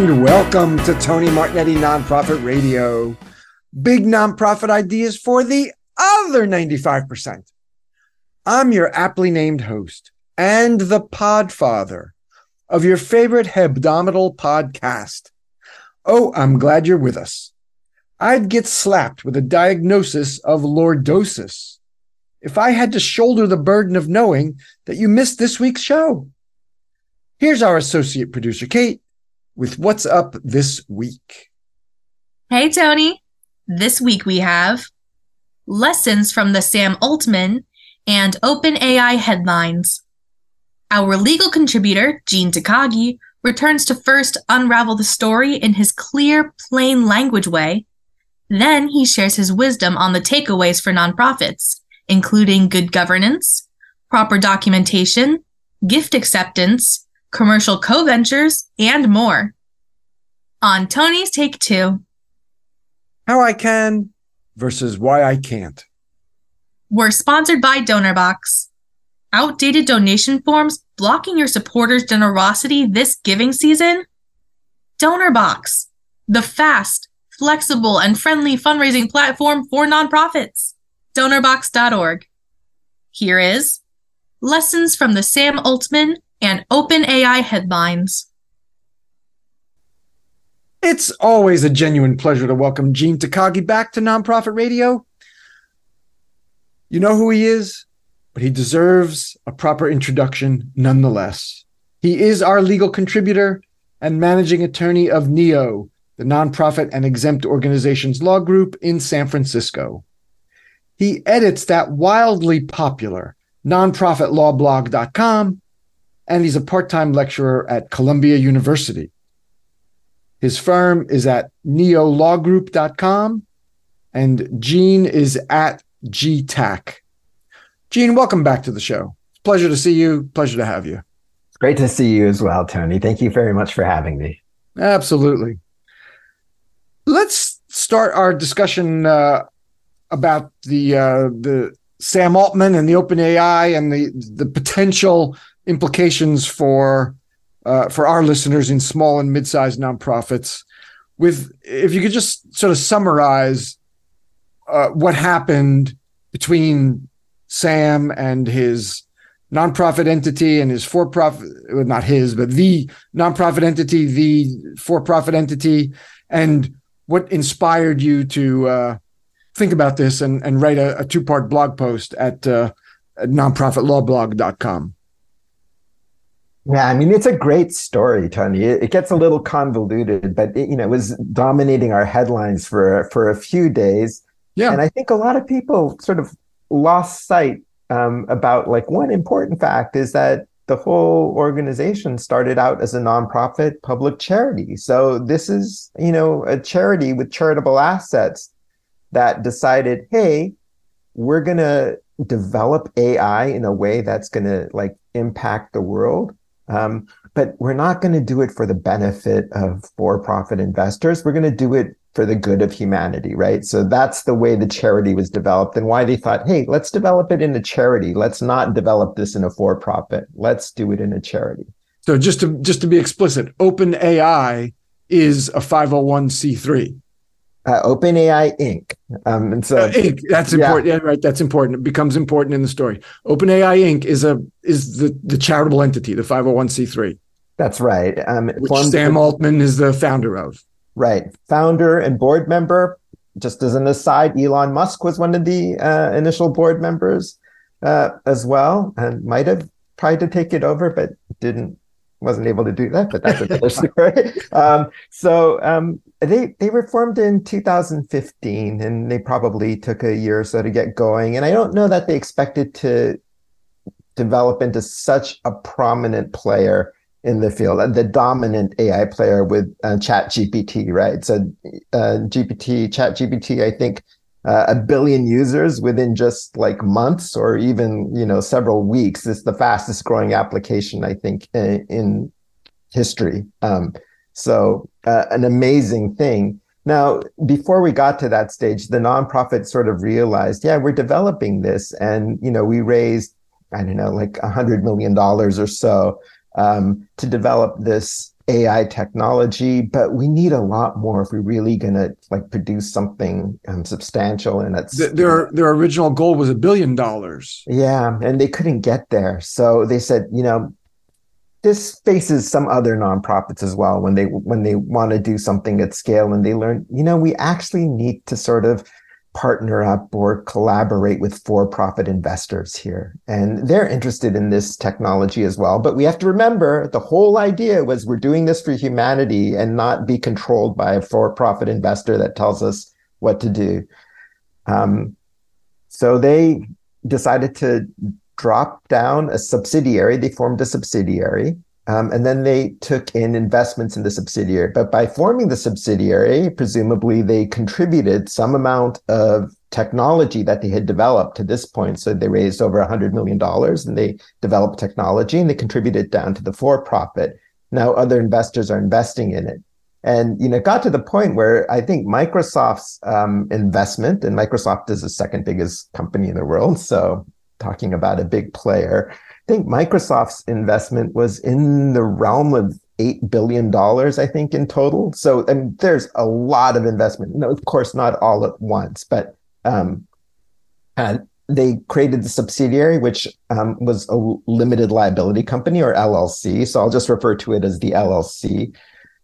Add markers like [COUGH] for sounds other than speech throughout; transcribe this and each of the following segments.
and welcome to Tony Martignetti Nonprofit Radio. Big nonprofit ideas for the other 95%. I'm your aptly named host and the podfather of your favorite hebdomadal podcast. Oh, I'm glad you're with us. I'd get slapped with a diagnosis of lordosis if I had to shoulder the burden of knowing that you missed this week's show. Here's our associate producer, Kate, with what's up this week. Hey, Tony. This week we have lessons from the Sam Altman and OpenAI headlines. Our legal contributor, Gene Takagi, returns to first unravel the story in his clear, plain language way. Then he shares his wisdom on the takeaways for nonprofits, including good governance, proper documentation, gift acceptance, commercial co-ventures, and more. On Tony's Take Two. How I can versus why I can't. We're sponsored by DonorBox. Outdated donation forms blocking your supporters' generosity this giving season? DonorBox, the fast, flexible, and friendly fundraising platform for nonprofits. DonorBox.org. Here is Lessons from the Sam Altman and OpenAI headlines. It's always a genuine pleasure to welcome Gene Takagi back to Nonprofit Radio. You know who he is, but he deserves a proper introduction nonetheless. He is our legal contributor and managing attorney of NEO, the nonprofit and exempt organizations law group in San Francisco. He edits that wildly popular nonprofitlawblog.com, and he's a part time lecturer at Columbia University. His firm is at neolawgroup.com, and Gene is at GTak. Gene, welcome back to the show. It's pleasure to see you. Pleasure to have you. It's great to see you as well, Tony. Thank you very much for having me. Absolutely. Let's start our discussion uh, about the uh, the Sam Altman and the OpenAI and the the potential implications for uh, for our listeners in small and mid-sized nonprofits. With if you could just sort of summarize uh, what happened between Sam and his nonprofit entity and his for-profit, well, not his, but the nonprofit entity, the for-profit entity, and what inspired you to uh, think about this and, and write a, a two-part blog post at, uh, at nonprofitlawblog.com. Yeah, I mean it's a great story, Tony. It, it gets a little convoluted, but it, you know, it was dominating our headlines for for a few days. Yeah, and I think a lot of people sort of lost sight um, about like one important fact is that the whole organization started out as a nonprofit public charity. So this is you know a charity with charitable assets that decided, hey, we're gonna develop AI in a way that's gonna like impact the world um, but we're not going to do it for the benefit of for-profit investors. We're going to do it for the good of humanity, right? So that's the way the charity was developed and why they thought, hey, let's develop it in a charity. Let's not develop this in a for-profit. Let's do it in a charity. So just to just to be explicit, OpenAI is a 501c3 uh, OpenAI Inc. Um, and so uh, Inc. That's important. Yeah. yeah. right. That's important. It becomes important in the story. OpenAI Inc. is a is the the charitable entity, the five hundred one c three. That's right. Um, which Sam Altman is the founder of. Right, founder and board member. Just as an aside, Elon Musk was one of the uh, initial board members uh, as well, and might have tried to take it over, but didn't wasn't able to do that, but that's another [LAUGHS] story. Um, so um, they they were formed in 2015, and they probably took a year or so to get going. And I don't know that they expected to develop into such a prominent player in the field, the dominant AI player with uh, ChatGPT, right? So uh, GPT, ChatGPT, I think uh, a billion users within just like months or even you know several weeks. It's the fastest growing application I think in, in history. Um, so uh, an amazing thing. Now, before we got to that stage, the nonprofit sort of realized, yeah, we're developing this, and you know, we raised, I don't know, like a hundred million dollars or so um, to develop this AI technology, but we need a lot more if we're really going to like produce something um, substantial. And it's their their original goal was a billion dollars. Yeah, and they couldn't get there, so they said, you know, this faces some other nonprofits as well when they when they want to do something at scale and they learn, you know, we actually need to sort of partner up or collaborate with for-profit investors here. And they're interested in this technology as well. But we have to remember the whole idea was we're doing this for humanity and not be controlled by a for-profit investor that tells us what to do. Um, so they decided to drop down a subsidiary. They formed a subsidiary um, and then they took in investments in the subsidiary. But by forming the subsidiary, presumably they contributed some amount of technology that they had developed to this point. So they raised over $100 million and they developed technology and they contributed down to the for profit. Now other investors are investing in it. And you know, it got to the point where I think Microsoft's um, investment, and Microsoft is the second biggest company in the world. So talking about a big player, think Microsoft's investment was in the realm of eight billion dollars, I think, in total. So I mean, there's a lot of investment. No, of course, not all at once, but um, and they created the subsidiary, which um, was a limited liability company or LLC. So I'll just refer to it as the LLC.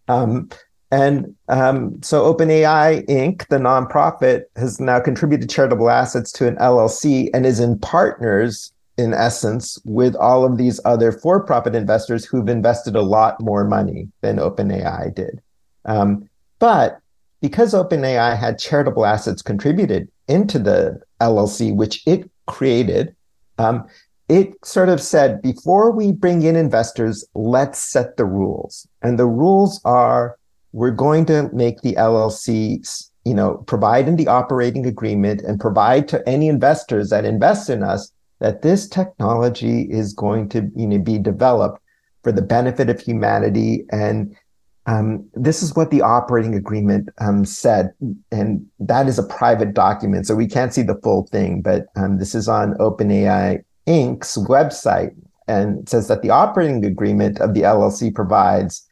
Um, and um, so OpenAI Inc., the nonprofit, has now contributed charitable assets to an LLC and is in partners in essence, with all of these other for profit investors who've invested a lot more money than OpenAI did. Um, but because OpenAI had charitable assets contributed into the LLC, which it created, um, it sort of said before we bring in investors, let's set the rules. And the rules are we're going to make the LLC you know, provide in the operating agreement and provide to any investors that invest in us that this technology is going to you know, be developed for the benefit of humanity. And um, this is what the operating agreement um, said. And that is a private document. So we can't see the full thing, but um, this is on OpenAI Inc.'s website. And it says that the operating agreement of the LLC provides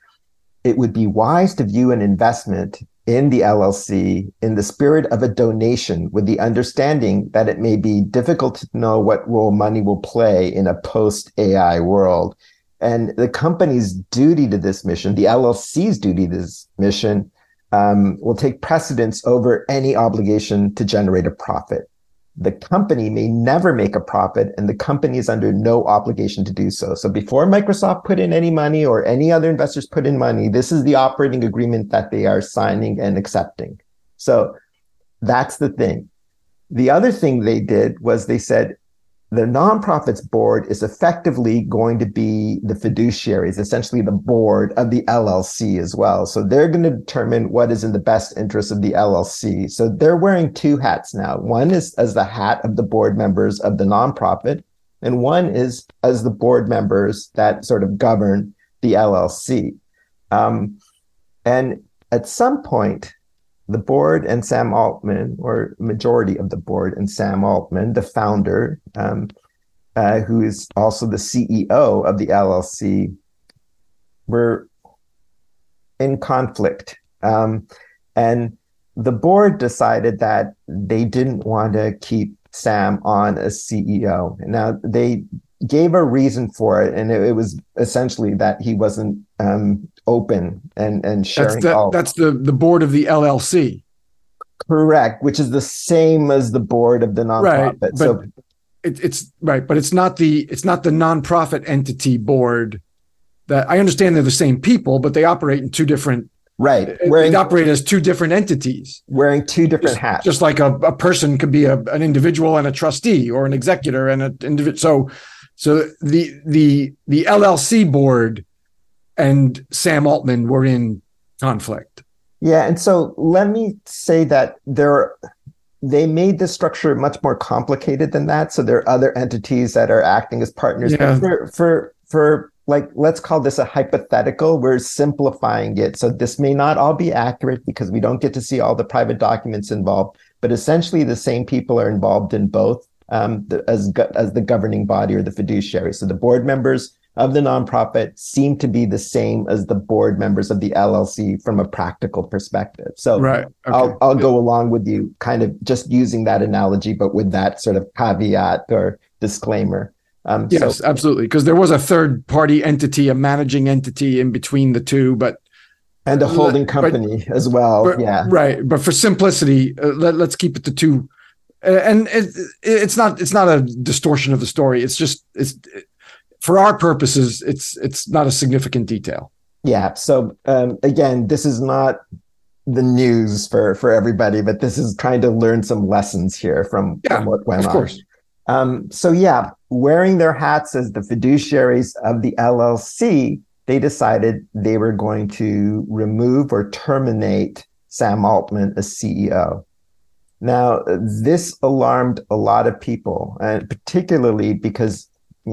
it would be wise to view an investment in the LLC in the spirit of a donation with the understanding that it may be difficult to know what role money will play in a post AI world. And the company's duty to this mission, the LLC's duty to this mission, um, will take precedence over any obligation to generate a profit the company may never make a profit and the company is under no obligation to do so. So before Microsoft put in any money or any other investors put in money, this is the operating agreement that they are signing and accepting. So that's the thing. The other thing they did was they said the nonprofits board is effectively going to be the fiduciaries, essentially the board of the LLC as well. So they're going to determine what is in the best interest of the LLC. So they're wearing two hats now. One is as the hat of the board members of the nonprofit, and one is as the board members that sort of govern the LLC. Um, and at some point, the board and Sam Altman, or majority of the board and Sam Altman, the founder, um, uh, who is also the CEO of the LLC, were in conflict. Um, and the board decided that they didn't want to keep Sam on as CEO. Now, they gave a reason for it, and it, it was essentially that he wasn't um, open and and sharing. That's, the, all. that's the the board of the LLC. Correct, which is the same as the board of the nonprofit. Right, so it, it's right, but it's not the it's not the nonprofit entity board. That I understand they're the same people, but they operate in two different Right. Wearing, they operate as two different entities. Wearing two different just, hats. Just like a, a person could be a, an individual and a trustee or an executor and an individual. So so the the the LLC board and Sam Altman were in conflict. Yeah, and so let me say that there they made the structure much more complicated than that. So there are other entities that are acting as partners. Yeah. For, for for like let's call this a hypothetical. We're simplifying it. So this may not all be accurate because we don't get to see all the private documents involved, but essentially the same people are involved in both um, the, as as the governing body or the fiduciary. So the board members of the nonprofit seem to be the same as the board members of the LLC from a practical perspective. So right. Okay. I'll I'll go along with you, kind of just using that analogy, but with that sort of caveat or disclaimer. Um, yes, so, absolutely, because there was a third party entity, a managing entity in between the two, but and a holding company but, as well. But, yeah, right. But for simplicity, uh, let, us keep it to two. Uh, and it, it's not it's not a distortion of the story. It's just it's for our purposes, it's it's not a significant detail. Yeah. So um, again, this is not the news for for everybody, but this is trying to learn some lessons here from, yeah, from what went of on. Course. Um, so yeah, wearing their hats as the fiduciaries of the LLC, they decided they were going to remove or terminate Sam Altman as CEO. Now, this alarmed a lot of people, and particularly because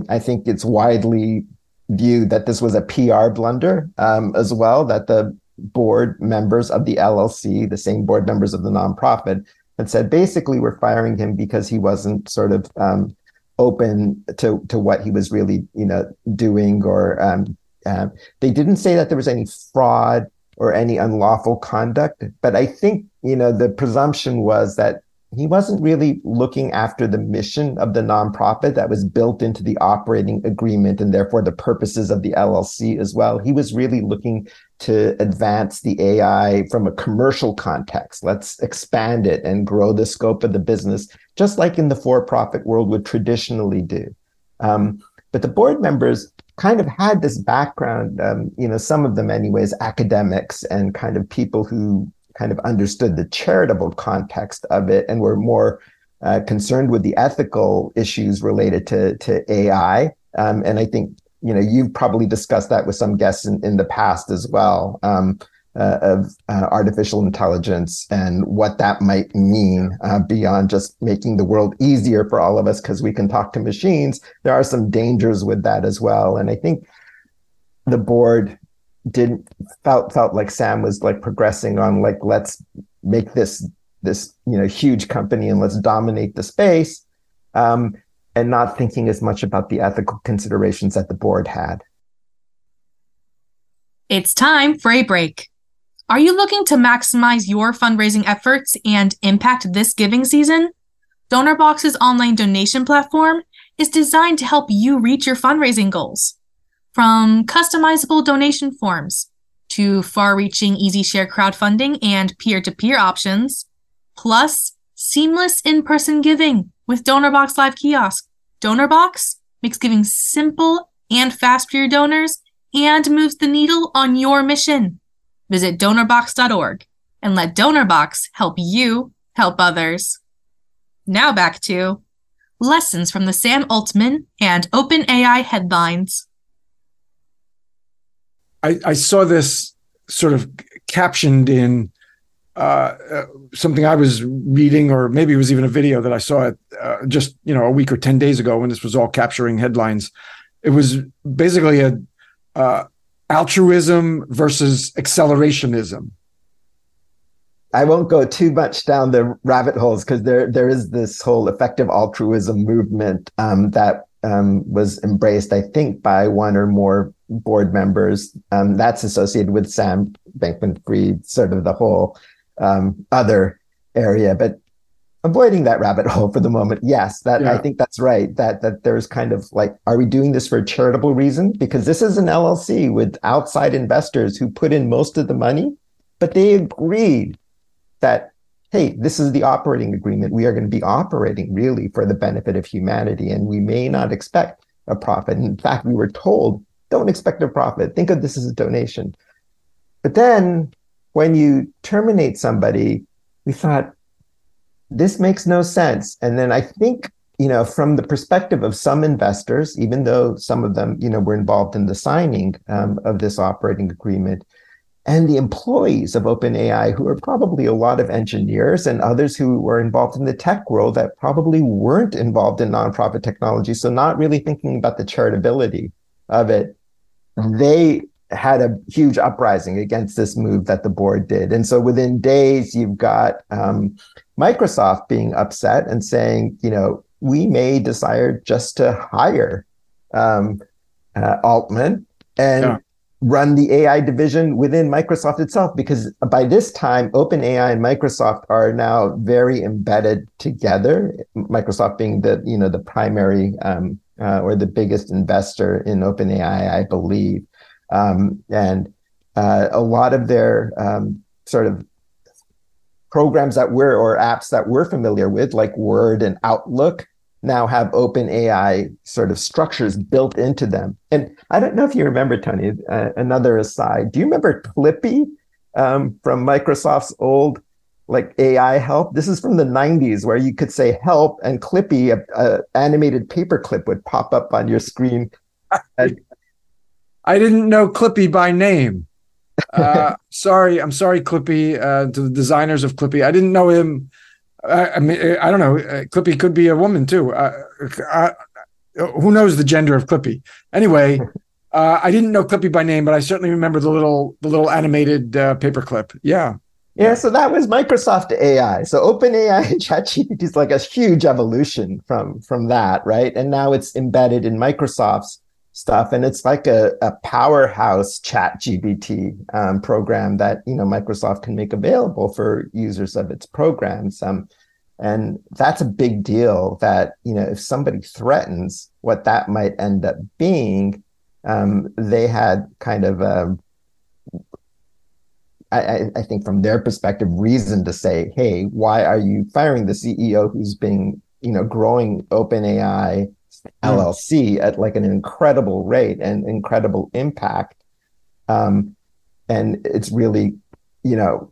I think it's widely viewed that this was a PR blunder um, as well, that the board members of the LLC, the same board members of the nonprofit, had said basically we're firing him because he wasn't sort of um, open to to what he was really you know doing or um, uh, they didn't say that there was any fraud or any unlawful conduct but i think you know the presumption was that he wasn't really looking after the mission of the nonprofit that was built into the operating agreement and therefore the purposes of the LLC as well. He was really looking to advance the AI from a commercial context. Let's expand it and grow the scope of the business, just like in the for profit world would traditionally do. Um, but the board members kind of had this background, um, you know, some of them, anyways, academics and kind of people who kind of understood the charitable context of it and were more uh, concerned with the ethical issues related to to AI. Um, and I think you know you've probably discussed that with some guests in, in the past as well um, uh, of uh, artificial intelligence and what that might mean uh, beyond just making the world easier for all of us because we can talk to machines. There are some dangers with that as well, and I think the board didn't felt felt like Sam was like progressing on like let's make this this you know huge company and let's dominate the space um, and not thinking as much about the ethical considerations that the board had. It's time for a break. Are you looking to maximize your fundraising efforts and impact this giving season? DonorBox's online donation platform is designed to help you reach your fundraising goals. From customizable donation forms to far reaching easy share crowdfunding and peer to peer options, plus seamless in person giving with DonorBox Live Kiosk. DonorBox makes giving simple and fast for your donors and moves the needle on your mission. Visit donorbox.org and let DonorBox help you help others. Now back to lessons from the Sam Altman and OpenAI headlines. I, I saw this sort of captioned in uh, uh, something I was reading, or maybe it was even a video that I saw it uh, just you know a week or ten days ago when this was all capturing headlines. It was basically a uh, altruism versus accelerationism. I won't go too much down the rabbit holes because there there is this whole effective altruism movement um, that um, was embraced, I think, by one or more board members. Um, that's associated with Sam Bankman-Fried, sort of the whole um, other area. But avoiding that rabbit [LAUGHS] hole for the moment, yes, that yeah. I think that's right. That that there's kind of like, are we doing this for a charitable reason? Because this is an LLC with outside investors who put in most of the money, but they agreed that hey, this is the operating agreement. We are going to be operating really for the benefit of humanity, and we may not expect a profit. In fact, we were told, don't expect a profit. Think of this as a donation. But then when you terminate somebody, we thought, this makes no sense. And then I think, you know, from the perspective of some investors, even though some of them, you know, were involved in the signing um, of this operating agreement, and the employees of OpenAI, who are probably a lot of engineers and others who were involved in the tech world that probably weren't involved in nonprofit technology. So, not really thinking about the charitability of it. They had a huge uprising against this move that the board did. And so, within days, you've got um, Microsoft being upset and saying, you know, we may desire just to hire um, uh, Altman and yeah. run the AI division within Microsoft itself. Because by this time, OpenAI and Microsoft are now very embedded together. Microsoft being the you know the primary um, uh, or the biggest investor in OpenAI, I believe, um, and uh, a lot of their um, sort of programs that we're or apps that we're familiar with, like Word and Outlook, now have OpenAI sort of structures built into them. And I don't know if you remember, Tony, uh, another aside. Do you remember Clippy um, from Microsoft's old like AI help? This is from the 90s where you could say help and Clippy, a, a animated paperclip would pop up on your screen. And, [LAUGHS] I didn't know Clippy by name. [LAUGHS] Uh, sorry, I'm sorry, Clippy, uh, to the designers of Clippy. I didn't know him I, I mean, I don't know. Uh, Clippy could be a woman too. Uh, uh, who knows the gender of Clippy? Anyway, [LAUGHS] uh, I didn't know Clippy by name, but I certainly remember the little the little animated uh, paperclip. Yeah. Yeah, so that was Microsoft AI. So OpenAI [LAUGHS] ChatGPT is like a huge evolution from from that, right? And now it's embedded in Microsoft's stuff, and it's like a, a powerhouse ChatGPT um, program that you know Microsoft can make available for users of its programs. Um, and that's a big deal. That you know, if somebody threatens what that might end up being, um, they had kind of a, I, I think from their perspective, reason to say, "Hey, why are you firing the CEO who's been, you know, growing OpenAI LLC at like an incredible rate and incredible impact. Um, and it's really, you know,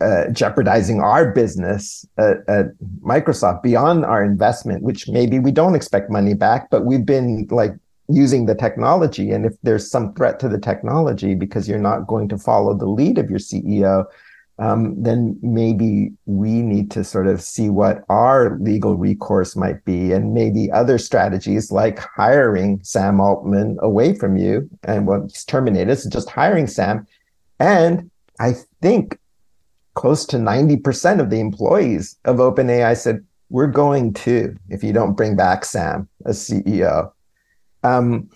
uh, jeopardizing our business at, at, Microsoft beyond our investment, which maybe we don't expect money back, but we've been like using the technology. And if there's some threat to the technology because you're not going to follow the lead of your CEO, um, then maybe we need to sort of see what our legal recourse might be and maybe other strategies like hiring Sam Altman away from you and what he's terminated, so just hiring Sam. And I think close to 90% of the employees of OpenAI said, we're going to if you don't bring back Sam as CEO. Um,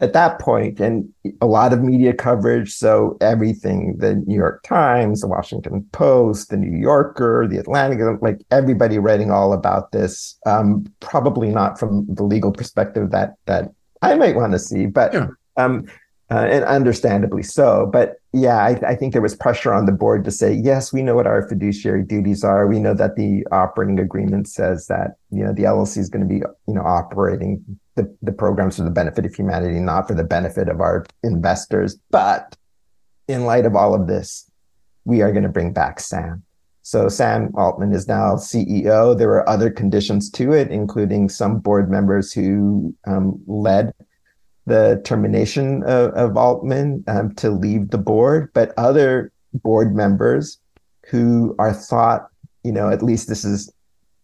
at that point, and a lot of media coverage. So everything, the New York Times, the Washington Post, the New Yorker, the Atlantic, like everybody writing all about this. Um, probably not from the legal perspective that that I might want to see, but yeah. um, uh, and understandably so. But yeah, I, I, think there was pressure on the board to say, yes, we know what our fiduciary duties are. We know that the operating agreement says that you know the LLC is going to be you know operating the, the programs for the benefit of humanity, not for the benefit of our investors. But in light of all of this, we are going to bring back Sam. So Sam Altman is now CEO. There were other conditions to it, including some board members who um, led the termination of, of Altman um, to leave the board, but other board members who are thought, you know, at least this is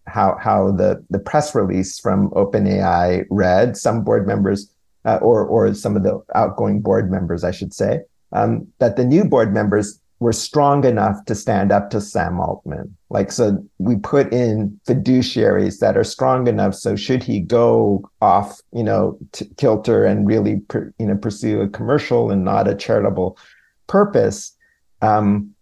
how how the the press release from OpenAI read. Some board members, uh, or or some of the outgoing board members, I should say, um, that the new board members were strong enough to stand up to Sam Altman. Like, so we put in fiduciaries that are strong enough. So should he go off, you know, kilter and really, per, you know, pursue a commercial and not a charitable purpose, um,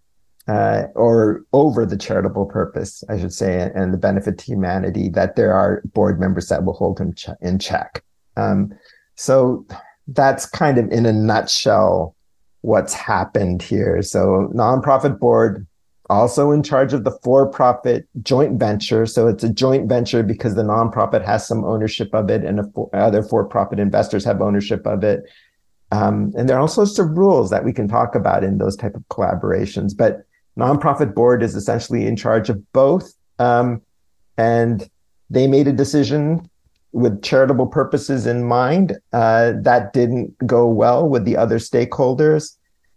uh, or over the charitable purpose, I should say, and the benefit to humanity, that there are board members that will hold him ch- in check. Um, so that's kind of in a nutshell what's happened here. So, nonprofit board also in charge of the for-profit joint venture. So it's a joint venture because the nonprofit has some ownership of it, and for, other for-profit investors have ownership of it. Um, and there are all sorts of rules that we can talk about in those type of collaborations. But nonprofit board is essentially in charge of both, um, and they made a decision with charitable purposes in mind. Uh, that didn't go well with the other stakeholders.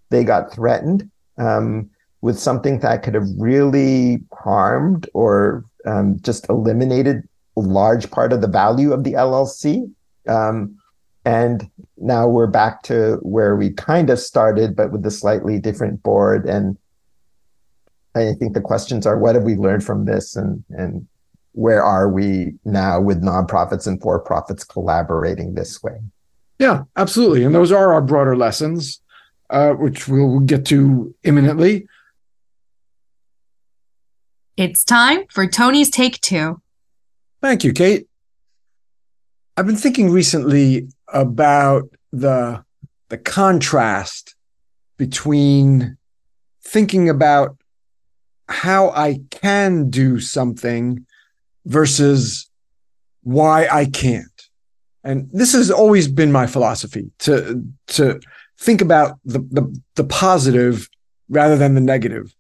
They got threatened um, with something that could have really harmed or um, just eliminated a large part of the value of the LLC. Um, and now we're back to where we kind of started, but with a slightly different board. And I think the questions are what have we learned from this and, and where are we now with nonprofits and for profits collaborating this way? Yeah, absolutely. And those are our broader lessons, uh, which we'll get to imminently. It's time for Tony's Take Two. Thank you, Kate. I've been thinking recently about the the contrast between thinking about how I can do something versus why I can't. And this has always been my philosophy to to think about the the, the positive rather than the negative.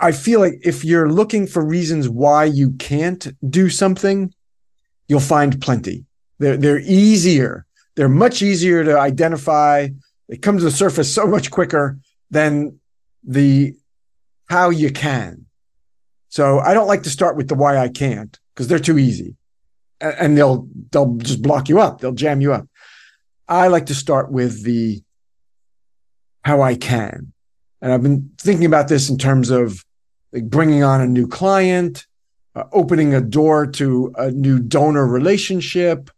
I feel like if you're looking for reasons why you can't do something, you'll find plenty. They're they're easier. They're much easier to identify. They come to the surface so much quicker than the how you can. So I don't like to start with the why I can't because they're too easy, and they'll they'll just block you up. They'll jam you up. I like to start with the how I can, and I've been thinking about this in terms of like bringing on a new client, uh, opening a door to a new donor relationship,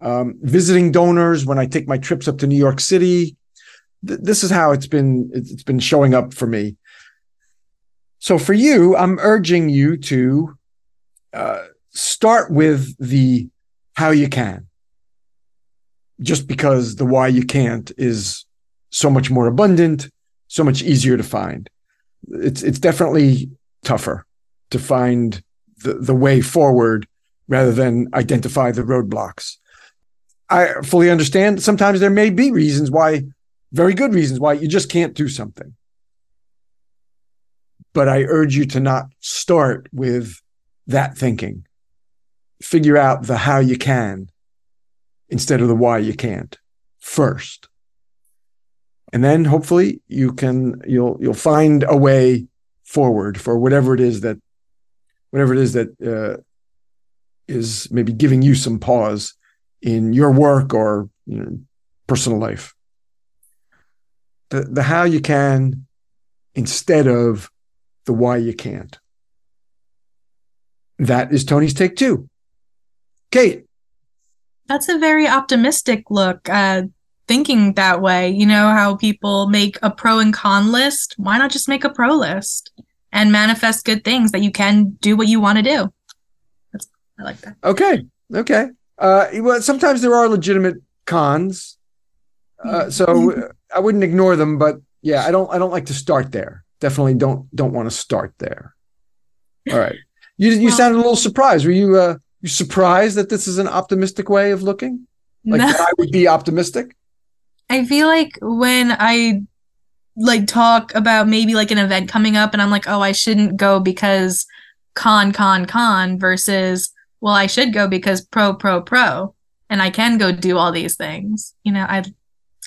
um, visiting donors when I take my trips up to New York City. Th- this is how it's been. It's been showing up for me. So for you, I'm urging you to uh, start with the how you can. Just because the why you can't is so much more abundant, so much easier to find. It's it's definitely tougher to find the, the way forward rather than identify the roadblocks. I fully understand sometimes there may be reasons why, very good reasons why you just can't do something. But I urge you to not start with that thinking. Figure out the how you can instead of the why you can't first. And then hopefully you can you'll you'll find a way forward for whatever it is that whatever it is that uh, is maybe giving you some pause in your work or you know, personal life. The, the how you can instead of the why you can't. That is Tony's take two. Kate. That's a very optimistic look. Uh, thinking that way, you know how people make a pro and con list. Why not just make a pro list and manifest good things that you can do what you want to do? That's, I like that. Okay. Okay. Uh, well, sometimes there are legitimate cons, uh, so I wouldn't ignore them. But yeah, I don't. I don't like to start there. Definitely don't don't want to start there. [LAUGHS] All right. You you well, sounded a little surprised. Were you uh, you surprised that this is an optimistic way of looking? Like no. I would be optimistic. I feel like when I like talk about maybe like an event coming up, and I'm like, oh, I shouldn't go because con con con versus well, I should go because pro, pro, pro, and I can go do all these things. You know, I,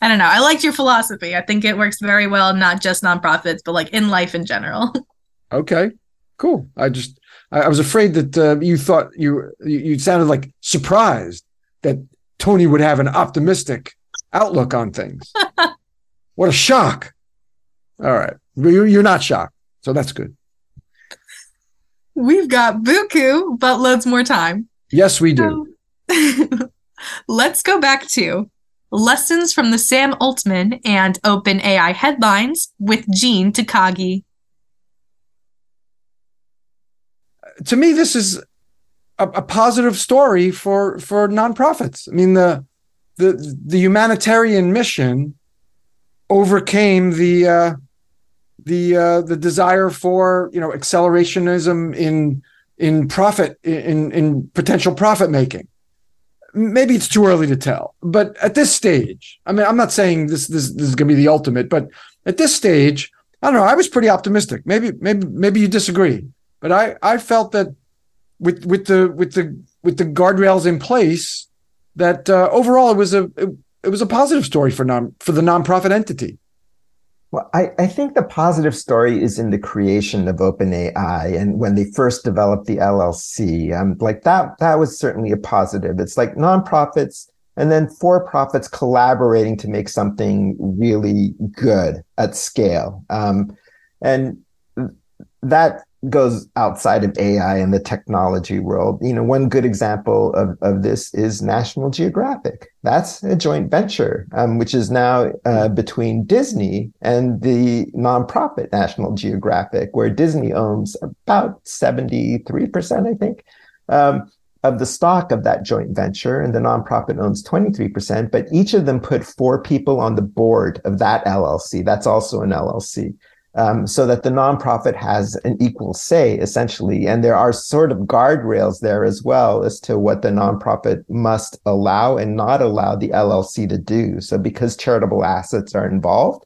I don't know. I liked your philosophy. I think it works very well, not just nonprofits, but like in life in general. [LAUGHS] Okay, cool. I just, I, was afraid that uh, you thought you, you sounded like surprised that Tony would have an optimistic outlook on things. [LAUGHS] what a shock. All right. You're not shocked. So that's good. We've got Buku, but loads more time. Yes, we do. [LAUGHS] let's go back to lessons from the Sam Altman and OpenAI headlines with Gene Takagi. To me, this is a, a, positive story for for nonprofits. I mean, the the the humanitarian mission overcame the uh, the uh, the desire for you know accelerationism in in profit in in potential profit making. Maybe it's too early to tell, but at this stage, I mean, I'm not saying this this, this is going to be the ultimate, but at this stage, I don't know. I was pretty optimistic. Maybe maybe maybe you disagree, but I I felt that with with the with the with the guardrails in place, that uh, overall it was a it, it was a positive story for non for the nonprofit entity. Well, I, I think the positive story is in the creation of OpenAI and when they first developed the LLC. Um, like that, that was certainly a positive. It's like nonprofits and then for profits collaborating to make something really good at scale. Um, and that goes outside of AI and the technology world. You know, one good example of, of this is National Geographic. That's a joint venture, um, which is now uh, between Disney and the nonprofit National Geographic, where Disney owns about 73%, I think. Um, of the stock of that joint venture, and the nonprofit owns 23%, but each of them put four people on the board of that LLC. That's also an LLC um, so that the nonprofit has an equal say, essentially. And there are sort of guardrails there as well as to what the nonprofit must allow and not allow the LLC to do. So, because charitable assets are involved,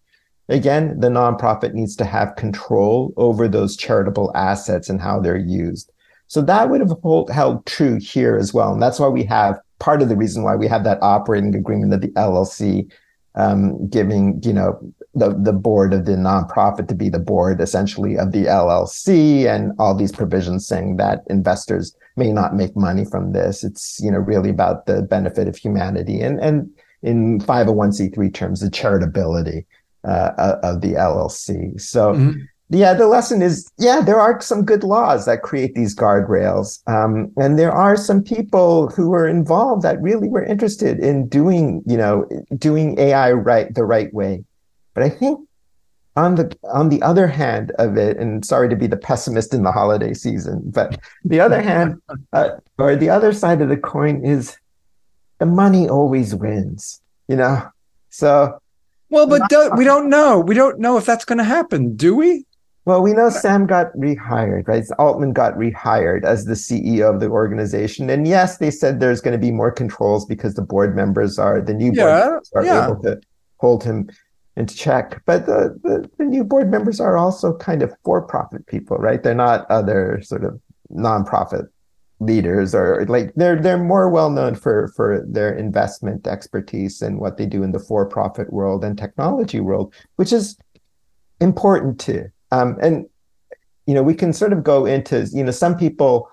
again, the nonprofit needs to have control over those charitable assets and how they're used. So, that would have hold, held true here as well. And that's why we have part of the reason why we have that operating agreement that the LLC um, giving you know the the board of the nonprofit to be the board essentially of the LLC and all these provisions saying that investors may not make money from this. It's you know really about the benefit of humanity and and in 501c3 terms the charitability uh, of the LLC. So. Mm-hmm yeah, the lesson is yeah, there are some good laws that create these guardrails. Um, and there are some people who were involved that really were interested in doing, you know, doing AI right the right way. But I think on the on the other hand of it, and sorry to be the pessimist in the holiday season, but the other [LAUGHS] hand, uh, or the other side of the coin is the money always wins, you know? So well, but do, we don't know. We don't know if that's going to happen, do we? Well, we know Sam got rehired, right? Altman got rehired as the CEO of the organization. And yes, they said there's going to be more controls because the board members are the new board members are yeah. able to hold him into check. But the, the, the new board members are also kind of for-profit people, right? They're not other sort of nonprofit leaders or like they're they're more well known for for their investment expertise and what they do in the for-profit world and technology world, which is important too. Um, and you know, we can sort of go into you know some people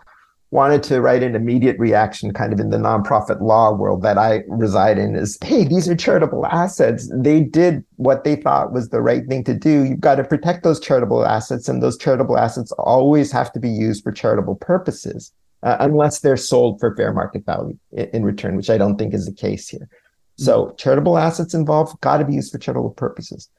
wanted to write an immediate reaction kind of in the nonprofit law world that I reside in is, hey, these are charitable assets. They did what they thought was the right thing to do. You've got to protect those charitable assets, and those charitable assets always have to be used for charitable purposes, uh, unless they're sold for fair market value in, in, return, which I don't think is the case here. So mm-hmm. charitable assets involved got to be used for charitable purposes.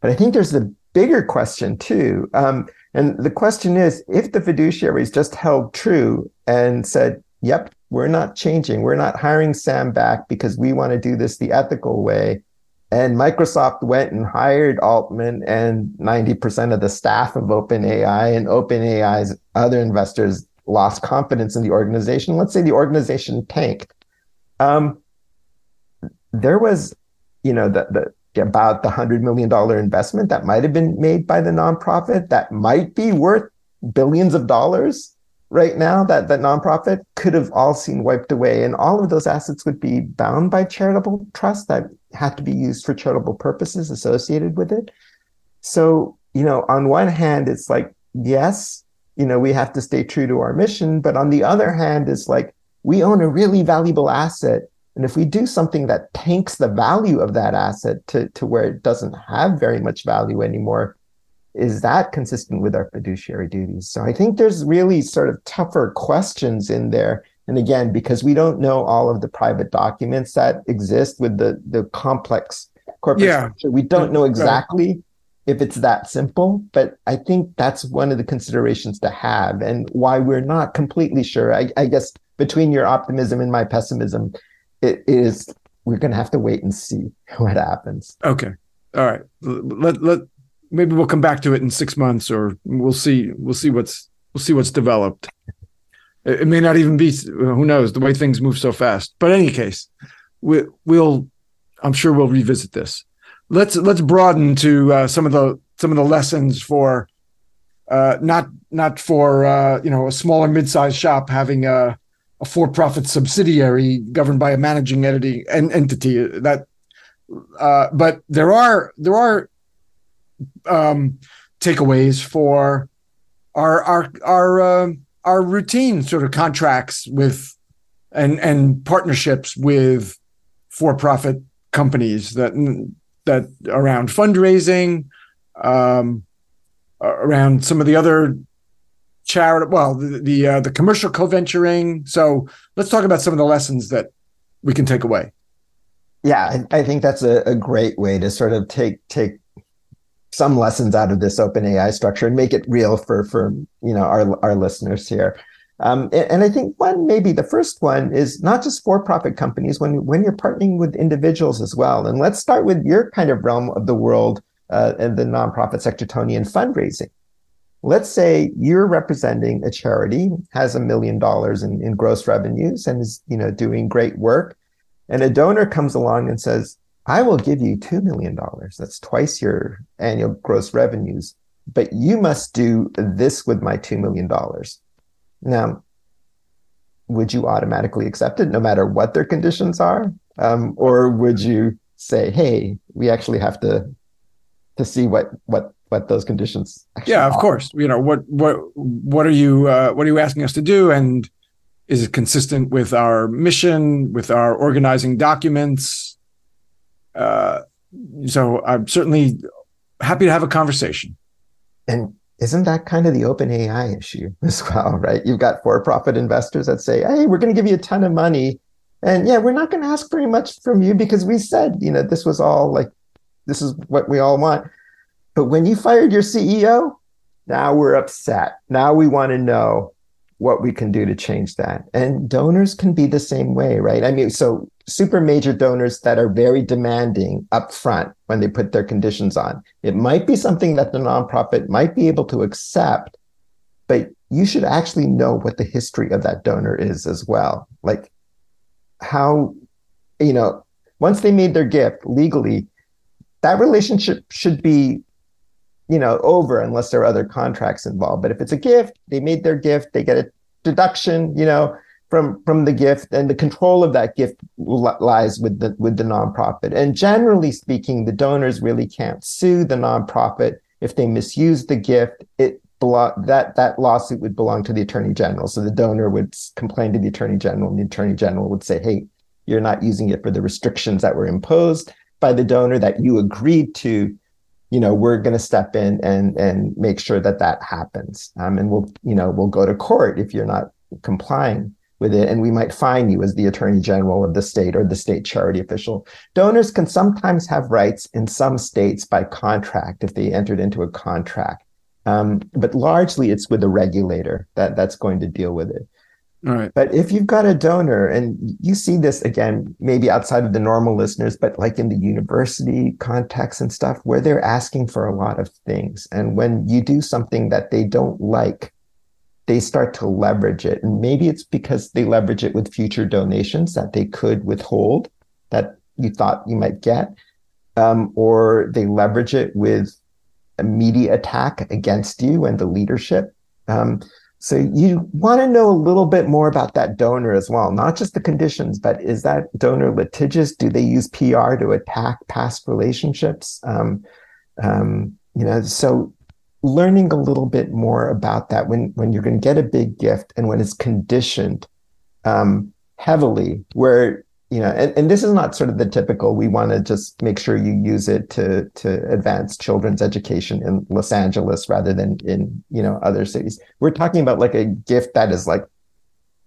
But I think there's the bigger question too. Um, and the question is if the fiduciaries just held true and said, yep, we're not changing, we're not hiring Sam back because we want to do this the ethical way. And Microsoft went and hired Altman and 90% of the staff of OpenAI, and OpenAI's other investors lost confidence in the organization. Let's say the organization tanked. Um, there was, you know, the, the about the $100 million investment that might have been made by the nonprofit that might be worth billions of dollars right now that that nonprofit could have all seen wiped away. And all of those assets would be bound by charitable trust that had to be used for charitable purposes associated with it. So you know on one hand it's like yes you know we have to stay true to our mission. But on the other hand it's like we own a really valuable asset and if we do something that tanks the value of that asset to, to where it doesn't have very much value anymore, is that consistent with our fiduciary duties? So I think there's really sort of tougher questions in there. And again, because we don't know all of the private documents that exist with the, the complex corporate yeah. structure, we don't know exactly if it's that simple. But I think that's one of the considerations to have and why we're not completely sure. I, I guess between your optimism and my pessimism, it is we're going to have to wait and see what happens. Okay. All right. Let let maybe we'll come back to it in 6 months or we'll see we'll see what's we'll see what's developed. It, it may not even be who knows the way things move so fast. But in any case, we we'll I'm sure we'll revisit this. Let's let's broaden to uh, some of the some of the lessons for uh, not not for uh, you know a smaller mid-sized shop having a a for-profit subsidiary governed by a managing entity and entity that uh, but there are there are um, takeaways for our our our uh, our routine sort of contracts with and and partnerships with for-profit companies that that around fundraising um, around some of the other charity. Well, the the, uh, the commercial co-venturing. So let's talk about some of the lessons that we can take away. Yeah, I, I think that's a, a great way to sort of take take some lessons out of this OpenAI structure and make it real for for you know our our listeners here. Um, and, I think one, maybe the first one is not just for-profit companies when when you're partnering with individuals as well. And let's start with your kind of realm of the world uh, and the nonprofit sector, Tony, and fundraising. Let's say you're representing a charity has a million dollars in, in gross revenues and is you know doing great work, and a donor comes along and says, "I will give you two million dollars. That's twice your annual gross revenues, but you must do this with my two million dollars." Now, would you automatically accept it no matter what their conditions are? Um, or would you say, hey, we actually have to to see what what what those conditions yeah of are. course you know what what what are you uh, what are you asking us to do and is it consistent with our mission with our organizing documents uh, so i'm certainly happy to have a conversation and isn't that kind of the OpenAI issue [LAUGHS] as well, right? You've got for-profit investors that say, "Hey, we're going to give you a ton of money, and yeah, we're not going to ask very much from you because we said, you know, this was all like, this is what we all want." But when you fired your CEO, now we're upset. Now we want to know what we can do to change that. And donors can be the same way, right? I mean, so super major donors that are very demanding upfront when they put their conditions on. It might be something that the nonprofit might be able to accept, but you should actually know what the history of that donor is as well. Like how, you know, once they made their gift legally, that relationship should be you know, over unless there are other contracts involved. But if it's a gift, they made their gift, they get a deduction, you know, from from the gift, and the control of that gift lies with the with the nonprofit. And generally speaking, the donors really can't sue the nonprofit if they misuse the gift. It that that lawsuit would belong to the attorney general. So the donor would complain to the attorney general, and the attorney general would say, "Hey, you're not using it for the restrictions that were imposed by the donor that you agreed to." You know we're going to step in and and make sure that that happens. Um, and we'll you know we'll go to court if you're not complying with it. And we might fine you as the attorney general of the state or the state charity official. Donors can sometimes have rights in some states by contract if they entered into a contract. Um, but largely it's with the regulator that that's going to deal with it all right. But if you've got a donor, and you see this again, maybe outside of the normal listeners, but like in the university context and stuff, where they're asking for a lot of things. And when you do something that they don't like, they start to leverage it. And maybe it's because they leverage it with future donations that they could withhold that you thought you might get, um, or they leverage it with a media attack against you and the leadership. Um, so you want to know a little bit more about that donor as well, not just the conditions, but is that donor litigious? Do they use PR to attack past relationships? Um, um, you know, so learning a little bit more about that when when you're going to get a big gift and when it's conditioned um, heavily, where you know, and, and this is not sort of the typical, we want to just make sure you use it to to advance children's education in Los Angeles rather than in, you know, other cities. We're talking about like a gift that is like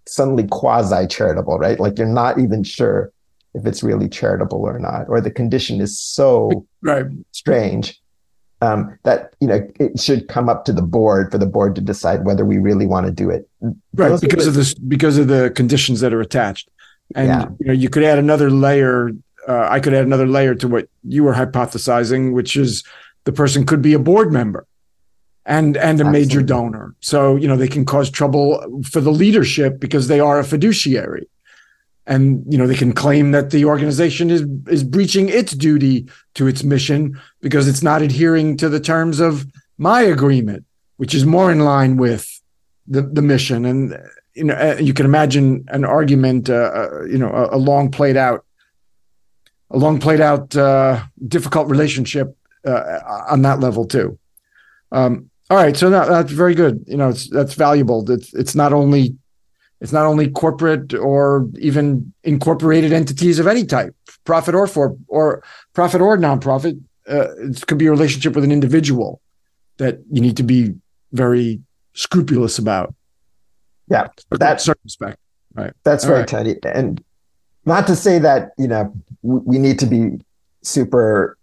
suddenly quasi charitable, right? Like you're not even sure if it's really charitable or not, or the condition is so right. strange um, that you know it should come up to the board for the board to decide whether we really want to do it. Right, Those because the, of this, because of the conditions that are attached and yeah. you know you could add another layer uh, i could add another layer to what you were hypothesizing which is the person could be a board member and and a Absolutely. major donor so you know they can cause trouble for the leadership because they are a fiduciary and you know they can claim that the organization is is breaching its duty to its mission because it's not adhering to the terms of my agreement which is more in line with the the mission and you know, uh, you can imagine an argument, uh, uh, you know, a, a, long played out, a long played out, uh, difficult relationship uh, on that level too. Um, all right, so that, that's very good. You know, it's that's valuable. It's it's not only it's not only corporate or even incorporated entities of any type, profit or for or profit or nonprofit. Uh, it could be a relationship with an individual that you need to be very scrupulous about. Yeah, that circumspect. Right. That's All right, right, Teddy. And not to say that you know we need to be super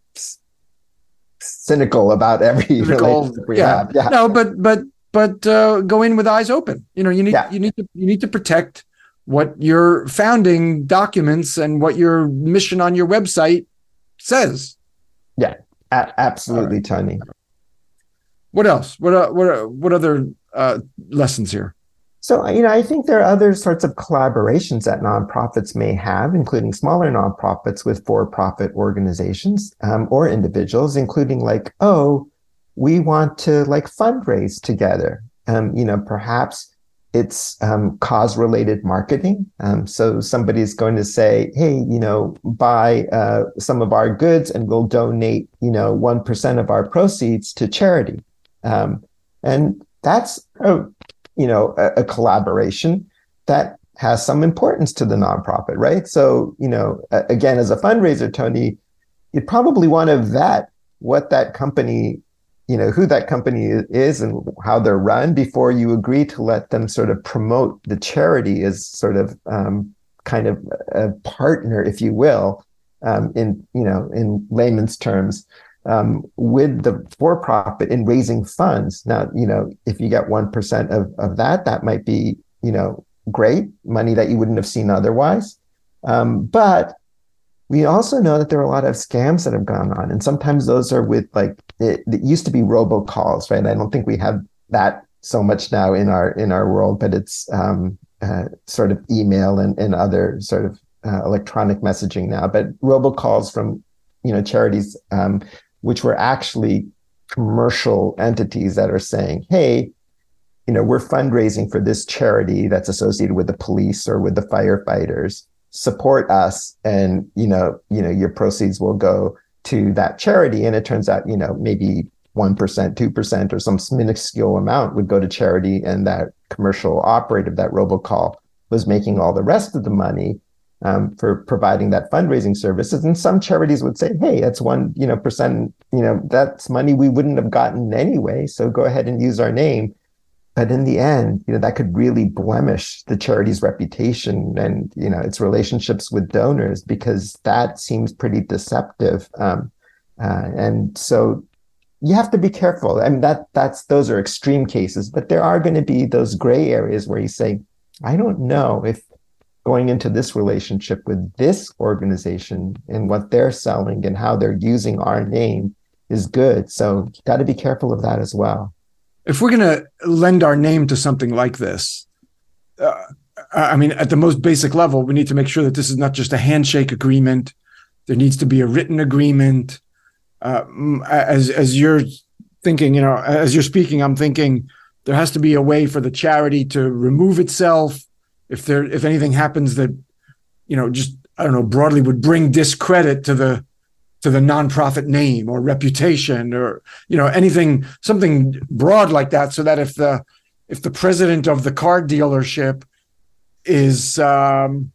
cynical about every [LAUGHS] cynical, relationship we yeah. have. Yeah. No, but but but uh, go in with eyes open. You know, you need yeah. you need to you need to protect what your founding documents and what your mission on your website says. Yeah, a- absolutely, right. Tony. What else? What uh, what uh, what other uh, lessons here? So, you know, I think there are other sorts of collaborations that nonprofits may have, including smaller nonprofits with for profit organizations um, or individuals, including like, oh, we want to like fundraise together. Um, you know, perhaps it's um, cause related marketing. Um, so somebody's going to say, hey, you know, buy uh, some of our goods and we'll donate, you know, 1% of our proceeds to charity. Um, and that's a you know, a, a collaboration that has some importance to the nonprofit, right? So, you know, again, as a fundraiser, Tony, you'd probably want to vet what that company, you know, who that company is and how they're run before you agree to let them sort of promote the charity as sort of um, kind of a partner, if you will, um, in you know, in layman's terms um, with the for profit in raising funds. Now, you know, if you get 1% of, of that, that might be, you know, great money that you wouldn't have seen otherwise. Um, but we also know that there are a lot of scams that have gone on. And sometimes those are with like, it, it used to be robocalls, right? I don't think we have that so much now in our in our world, but it's um, uh, sort of email and, and other sort of uh, electronic messaging now. But robocalls from you know charities um, which were actually commercial entities that are saying, hey, you know, we're fundraising for this charity that's associated with the police or with the firefighters. Support us, and you know, you know, your proceeds will go to that charity. And it turns out, you know, maybe one percent, two percent, or some minuscule amount would go to charity, and that commercial operator, that robocall, was making all the rest of the money um, for providing that fundraising services. And some charities would say, "Hey, that's one you know percent. You know that's money we wouldn't have gotten anyway. So go ahead and use our name." But in the end, you know that could really blemish the charity's reputation and you know its relationships with donors because that seems pretty deceptive. Um, uh, and so you have to be careful. I mean that that's those are extreme cases, but there are going to be those gray areas where you say, I don't know if going into this relationship with this organization and what they're selling and how they're using our name is good. So got to be careful of that as well. If we're going to lend our name to something like this, uh, I mean, at the most basic level, we need to make sure that this is not just a handshake agreement. There needs to be a written agreement. Uh, as as you're thinking, you know, as you're speaking, I'm thinking there has to be a way for the charity to remove itself if there if anything happens that you know just I don't know broadly would bring discredit to the to the nonprofit name or reputation or you know anything something broad like that so that if the if the president of the car dealership is um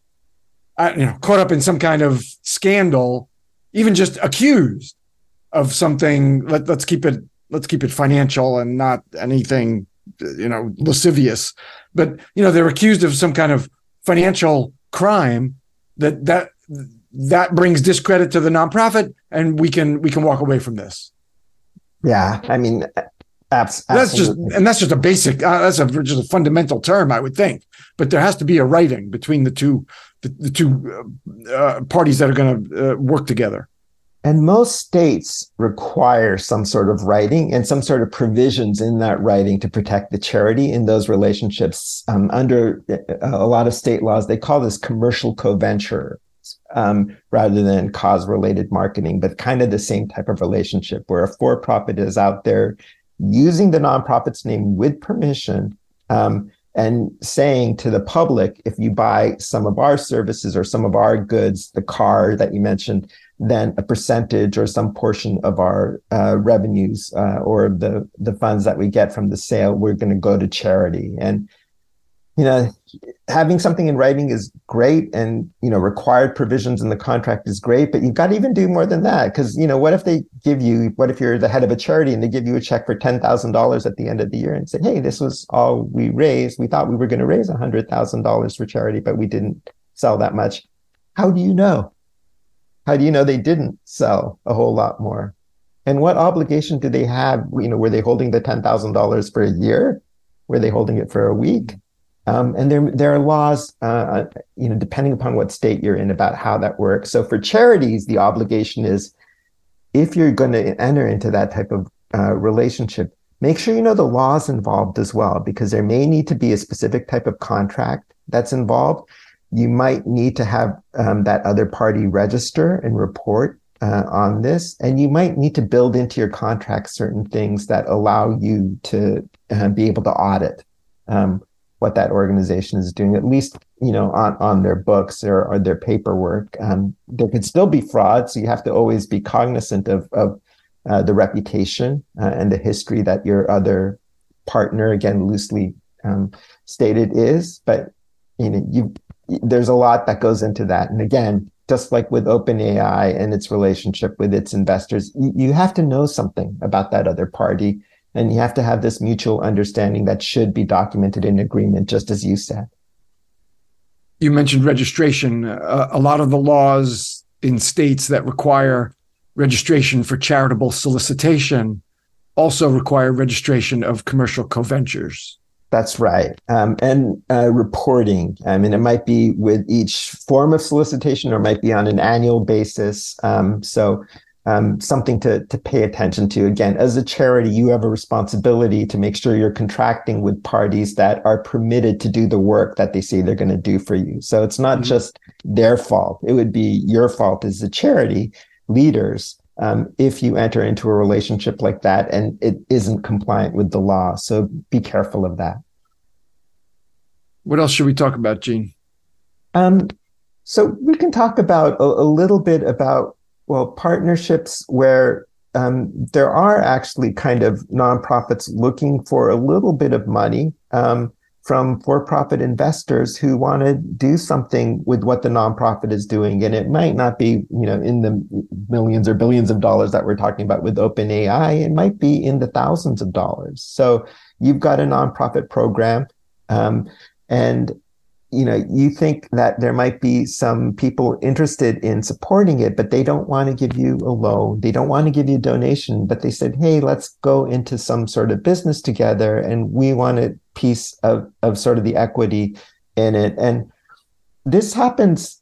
you know caught up in some kind of scandal even just accused of something let, let's keep it let's keep it financial and not anything you know lascivious. But you know they're accused of some kind of financial crime that that that brings discredit to the nonprofit and we can we can walk away from this. Yeah i mean abs- that's just and that's just a basic uh, that's a just a fundamental term i would think. But there has to be a writing between the two the, the two uh, uh, parties that are going to uh, work together and most states require some sort of writing and some sort of provisions in that writing to protect the charity in those relationships. Um, under uh, a lot of state laws, they call this commercial co-venture um, rather than cause-related marketing, but kind of the same type of relationship where a for-profit is out there using the nonprofit's name with permission um, and saying to the public, if you buy some of our services or some of our goods, the car that you mentioned, then a percentage or some portion of our uh, revenues uh, or the the funds that we get from the sale we're going to go to charity and you know, having something in writing is great and, you know, required provisions in the contract is great, but you've got to even do more than that. Cause, you know, what if they give you, what if you're the head of a charity and they give you a check for $10,000 at the end of the year and say, Hey, this was all we raised. We thought we were going to raise $100,000 for charity, but we didn't sell that much. How do you know? How do you know they didn't sell a whole lot more? And what obligation do they have? You know, were they holding the $10,000 for a year? Were they holding it for a week? Um, and there, there are laws, uh, you know, depending upon what state you're in about how that works. So for charities, the obligation is if you're going to enter into that type of uh, relationship, make sure you know the laws involved as well, because there may need to be a specific type of contract that's involved. You might need to have um, that other party register and report uh, on this, and you might need to build into your contract certain things that allow you to uh, be able to audit. Um, what that organization is doing, at least you know on on their books or, or their paperwork. Um, there could still be fraud, so you have to always be cognizant of of uh, the reputation uh, and the history that your other partner, again loosely um, stated, is. But you know you there's a lot that goes into that, and again. Just like with OpenAI and its relationship with its investors, you have to know something about that other party and you have to have this mutual understanding that should be documented in agreement, just as you said. You mentioned registration. Uh, a lot of the laws in states that require registration for charitable solicitation also require registration of commercial co-ventures. That's right. Um, and uh, reporting. I mean, it might be with each form of solicitation or might be on an annual basis. Um, so um, something to, to pay attention to. Again, as a charity, you have a responsibility to make sure you're contracting with parties that are permitted to do the work that they say they're going to do for you. So it's not mm-hmm. just their fault. It would be your fault as a charity leaders um, if you enter into a relationship like that and it isn't compliant with the law. So be careful of that. What else should we talk about, Gene? Um, so we can talk about a, a little bit about well, partnerships where um, there are actually kind of nonprofits looking for a little bit of money um, from for-profit investors who want to do something with what the nonprofit is doing, and it might not be, you know, in the millions or billions of dollars that we're talking about with OpenAI. It might be in the thousands of dollars. So you've got a nonprofit program, um, and you know you think that there might be some people interested in supporting it but they don't want to give you a loan they don't want to give you a donation but they said hey let's go into some sort of business together and we want a piece of of sort of the equity in it and this happens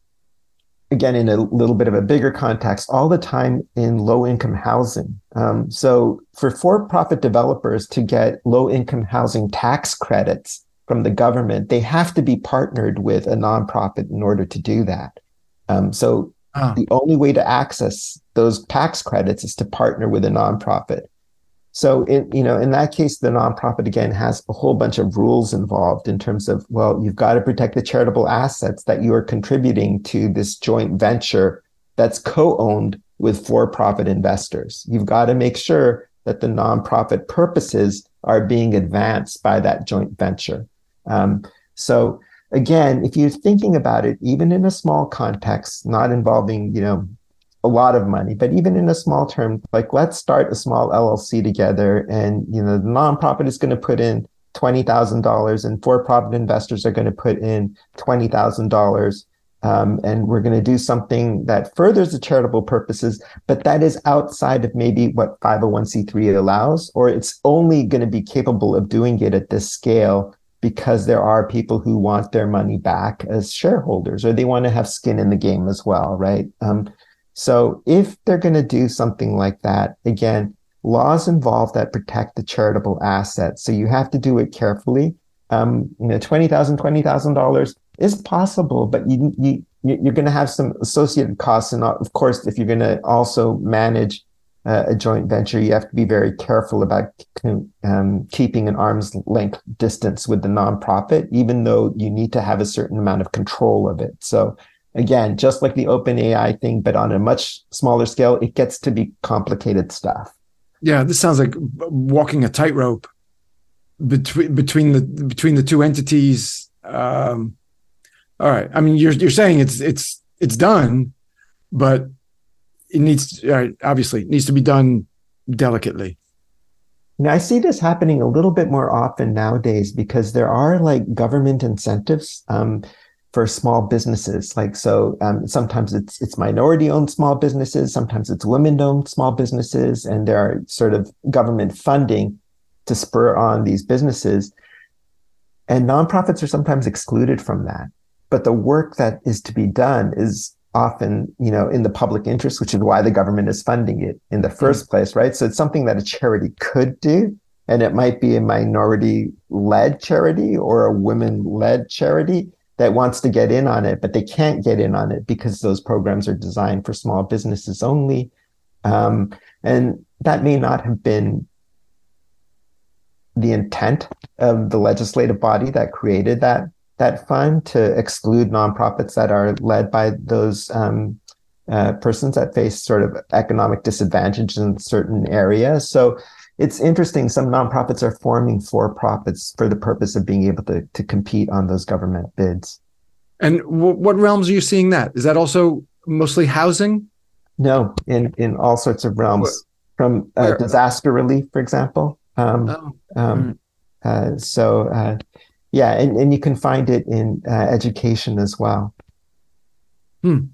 again in a little bit of a bigger context all the time in low income housing um, so for for profit developers to get low income housing tax credits from the government, they have to be partnered with a nonprofit in order to do that. Um, so oh. the only way to access those tax credits is to partner with a nonprofit. So in you know in that case, the nonprofit again has a whole bunch of rules involved in terms of well, you've got to protect the charitable assets that you are contributing to this joint venture that's co-owned with for-profit investors. You've got to make sure that the nonprofit purposes are being advanced by that joint venture. Um, so again, if you're thinking about it, even in a small context, not involving, you know, a lot of money, but even in a small term, like let's start a small LLC together and, you know, the nonprofit is going to put in $20,000 and for-profit investors are going to put in $20,000. Um, and we're going to do something that furthers the charitable purposes, but that is outside of maybe what 501c3 allows, or it's only going to be capable of doing it at this scale because there are people who want their money back as shareholders or they want to have skin in the game as well, right? Um, so if they're going to do something like that, again, laws involved that protect the charitable assets. So you have to do it carefully. Um, you know, $20,000, $20,000 is possible, but you, you, you're going to have some associated costs. And of course, if you're going to also manage uh, a joint venture, you have to be very careful about um, keeping an arm's length distance with the nonprofit, even though you need to have a certain amount of control of it. So again, just like the OpenAI thing, but on a much smaller scale, it gets to be complicated stuff. Yeah, this sounds like walking a tightrope between between the between the two entities. Um, all right. I mean, you're you're saying it's it's it's done, but it needs uh, obviously it needs to be done delicately. Now, I see this happening a little bit more often nowadays because there are like government incentives um, for small businesses. Like so, um, sometimes it's it's minority owned small businesses, sometimes it's women owned small businesses, and there are sort of government funding to spur on these businesses. And nonprofits are sometimes excluded from that. But the work that is to be done is often, you know, in the public interest, which is why the government is funding it in the 1st mm-hmm. place, right? So it's something that a charity could do. And it might be a minority led charity or a women led charity that wants to get in on it, but they can't get in on it because those programs are designed for small businesses only. Um, and that may not have been the intent of the legislative body that created that that fund to exclude nonprofits that are led by those um, uh, persons that face sort of economic disadvantage in certain areas. So it's interesting. Some nonprofits are forming for profits for the purpose of being able to to compete on those government bids. And w- what realms are you seeing that? Is that also mostly housing? No, in in all sorts of realms, from uh, disaster relief, for example. Um, oh. um, mm. uh, so uh, yeah, and, and you can find it in uh, education as well. Hmm.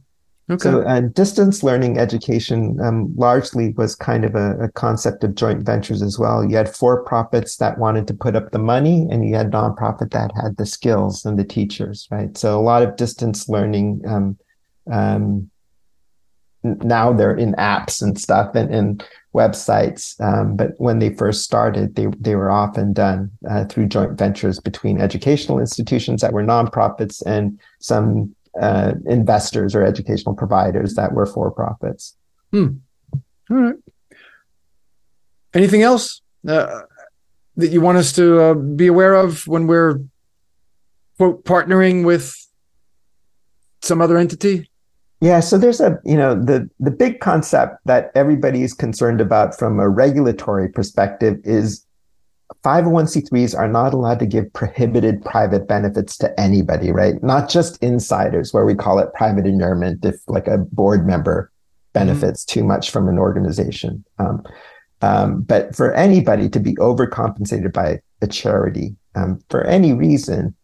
Okay. So uh, distance learning education um, largely was kind of a, a, concept of joint ventures as well. You had for profits that wanted to put up the money, and you had nonprofit that had the skills and the teachers, right? So a lot of distance learning. Um, um, now they're in apps and stuff, and, and websites. Um, but when they first started, they, they were often done uh, through joint ventures between educational institutions that were nonprofits and some uh, investors or educational providers that were for profits. Hmm. All right. Anything else uh, that you want us to uh, be aware of when we're quote partnering with some other entity? Yeah, so there's a, you know, the the big concept that everybody is concerned about from a regulatory perspective is 501c3s are not allowed to give prohibited private benefits to anybody, right? Not just insiders, where we call it private inurement if like a board member benefits mm-hmm. too much from an organization. Um, um, but for anybody to be overcompensated by a charity um, for any reason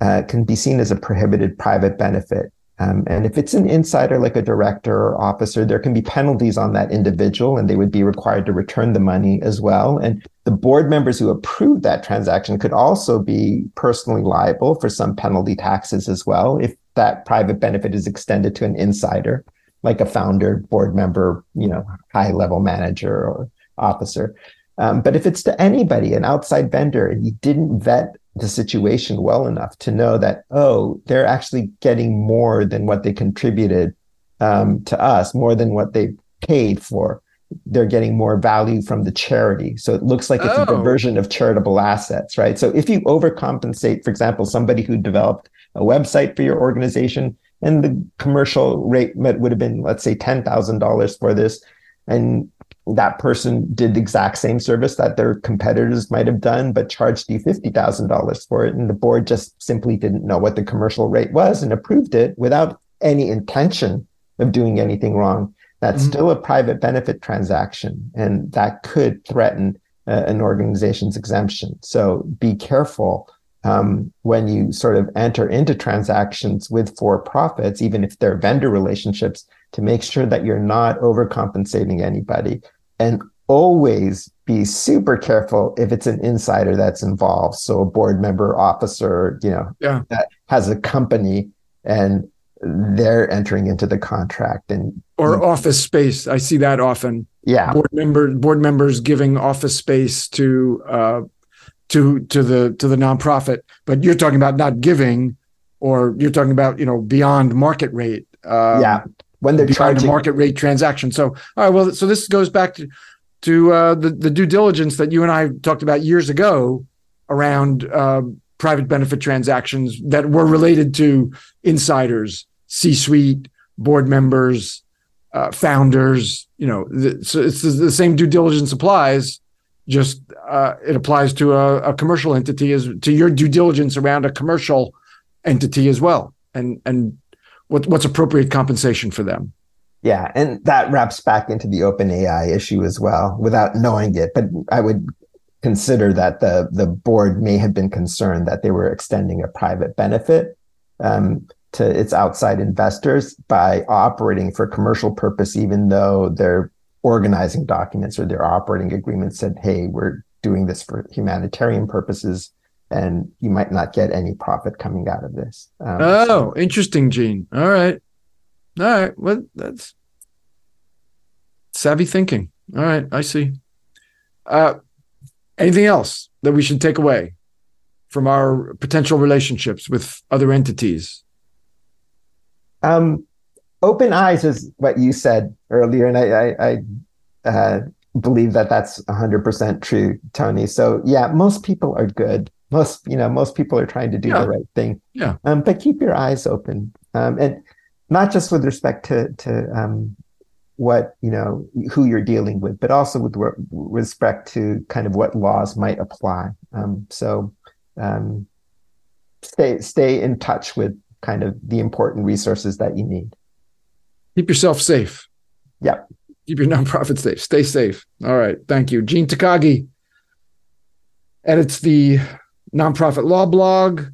uh, can be seen as a prohibited private benefit. Um, and if it's an insider, like a director or officer, there can be penalties on that individual, and they would be required to return the money as well. And the board members who approved that transaction could also be personally liable for some penalty taxes as well if that private benefit is extended to an insider, like a founder, board member, you know, high level manager or officer. Um, but if it's to anybody, an outside vendor, and you didn't vet the situation well enough to know that oh they're actually getting more than what they contributed um, to us more than what they paid for they're getting more value from the charity so it looks like it's oh. a diversion of charitable assets right so if you overcompensate for example somebody who developed a website for your organization and the commercial rate would have been let's say $10000 for this and that person did the exact same service that their competitors might have done, but charged you $50,000 for it. And the board just simply didn't know what the commercial rate was and approved it without any intention of doing anything wrong. That's mm-hmm. still a private benefit transaction, and that could threaten uh, an organization's exemption. So be careful um, when you sort of enter into transactions with for profits, even if they're vendor relationships, to make sure that you're not overcompensating anybody and always be super careful if it's an insider that's involved. So a board member, officer, you know, yeah. that has a company and they're entering into the contract and or you know, office space. I see that often. Yeah. Board member board members giving office space to uh to to the to the nonprofit. But you're talking about not giving or you're talking about, you know, beyond market rate. Um, yeah when they're trying to market rate transaction. So, all right, well, so this goes back to to uh, the the due diligence that you and I talked about years ago around uh, private benefit transactions that were related to insiders, C-suite, board members, uh, founders. You know, the, so it's the, the, same due diligence applies. Just uh, it applies to a, a commercial entity as to your due diligence around a commercial entity as well, and and what what's appropriate compensation for them. Yeah, and that wraps back into the OpenAI issue as well, without knowing it. But I would consider that the the board may have been concerned that they were extending a private benefit um, to its outside investors by operating for commercial purpose, even though their organizing documents or their operating agreements said, "Hey, we're doing this for humanitarian purposes." And you might not get any profit coming out of this. Um, oh, so- interesting, Gene. All right. All right. Well, that's savvy thinking. All right. I see. Uh, anything else that we should take away from our potential relationships with other entities? Um, open eyes is what you said earlier, and I, I, I uh, believe that that's 100% true, Tony. So yeah, most people are good. Most, you know, most people are trying to do yeah. the right thing. Yeah. Um, but keep your eyes open. Um, and not just with respect to, to, um, what, you know, who you're dealing with, but also with re- respect to kind of what laws might apply. Um, so, um, stay, stay in touch with kind of the important resources that you need. Keep yourself safe. Yep. Keep your nonprofit safe. Stay safe. All right. Thank you. Gene Takagi and it's the nonprofit law blog,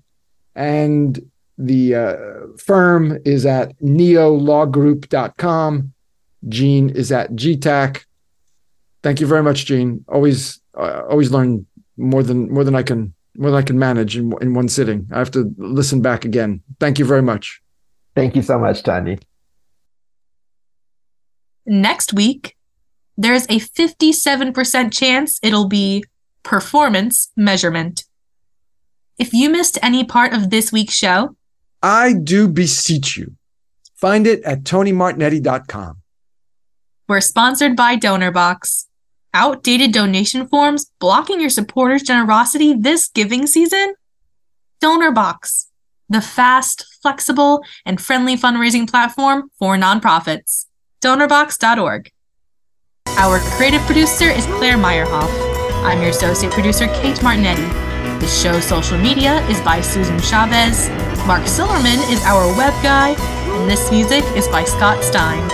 and the uh, firm is at neolawgroup.com. Gene is at GTak. Thank you very much, Gene. Always, uh, always learn more than more than I can more than I can manage in, in one sitting. I have to listen back again. Thank you very much. Thank you so much, Tony. Next week, there's a 57% chance it'll be performance measurement. If you missed any part of this week's show, I do beseech you, find it at tonymartignetti.com. We're sponsored by DonorBox outdated donation forms blocking your supporters' generosity this giving season? DonorBox, the fast, flexible, and friendly fundraising platform for nonprofits. DonorBox.org. Our creative producer is Claire Meyerhoff. I'm your associate producer, Kate Martignetti. The show's social media is by Susan Chavez. Mark Silverman is our web guy, and this music is by Scott Stein.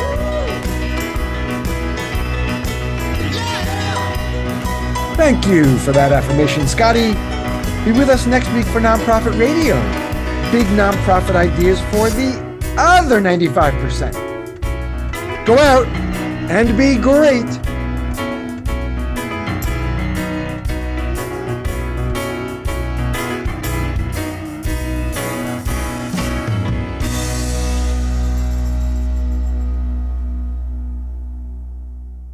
Thank you for that affirmation, Scotty. Be with us next week for Nonprofit Radio. Big nonprofit ideas for the other 95%. Go out and be great.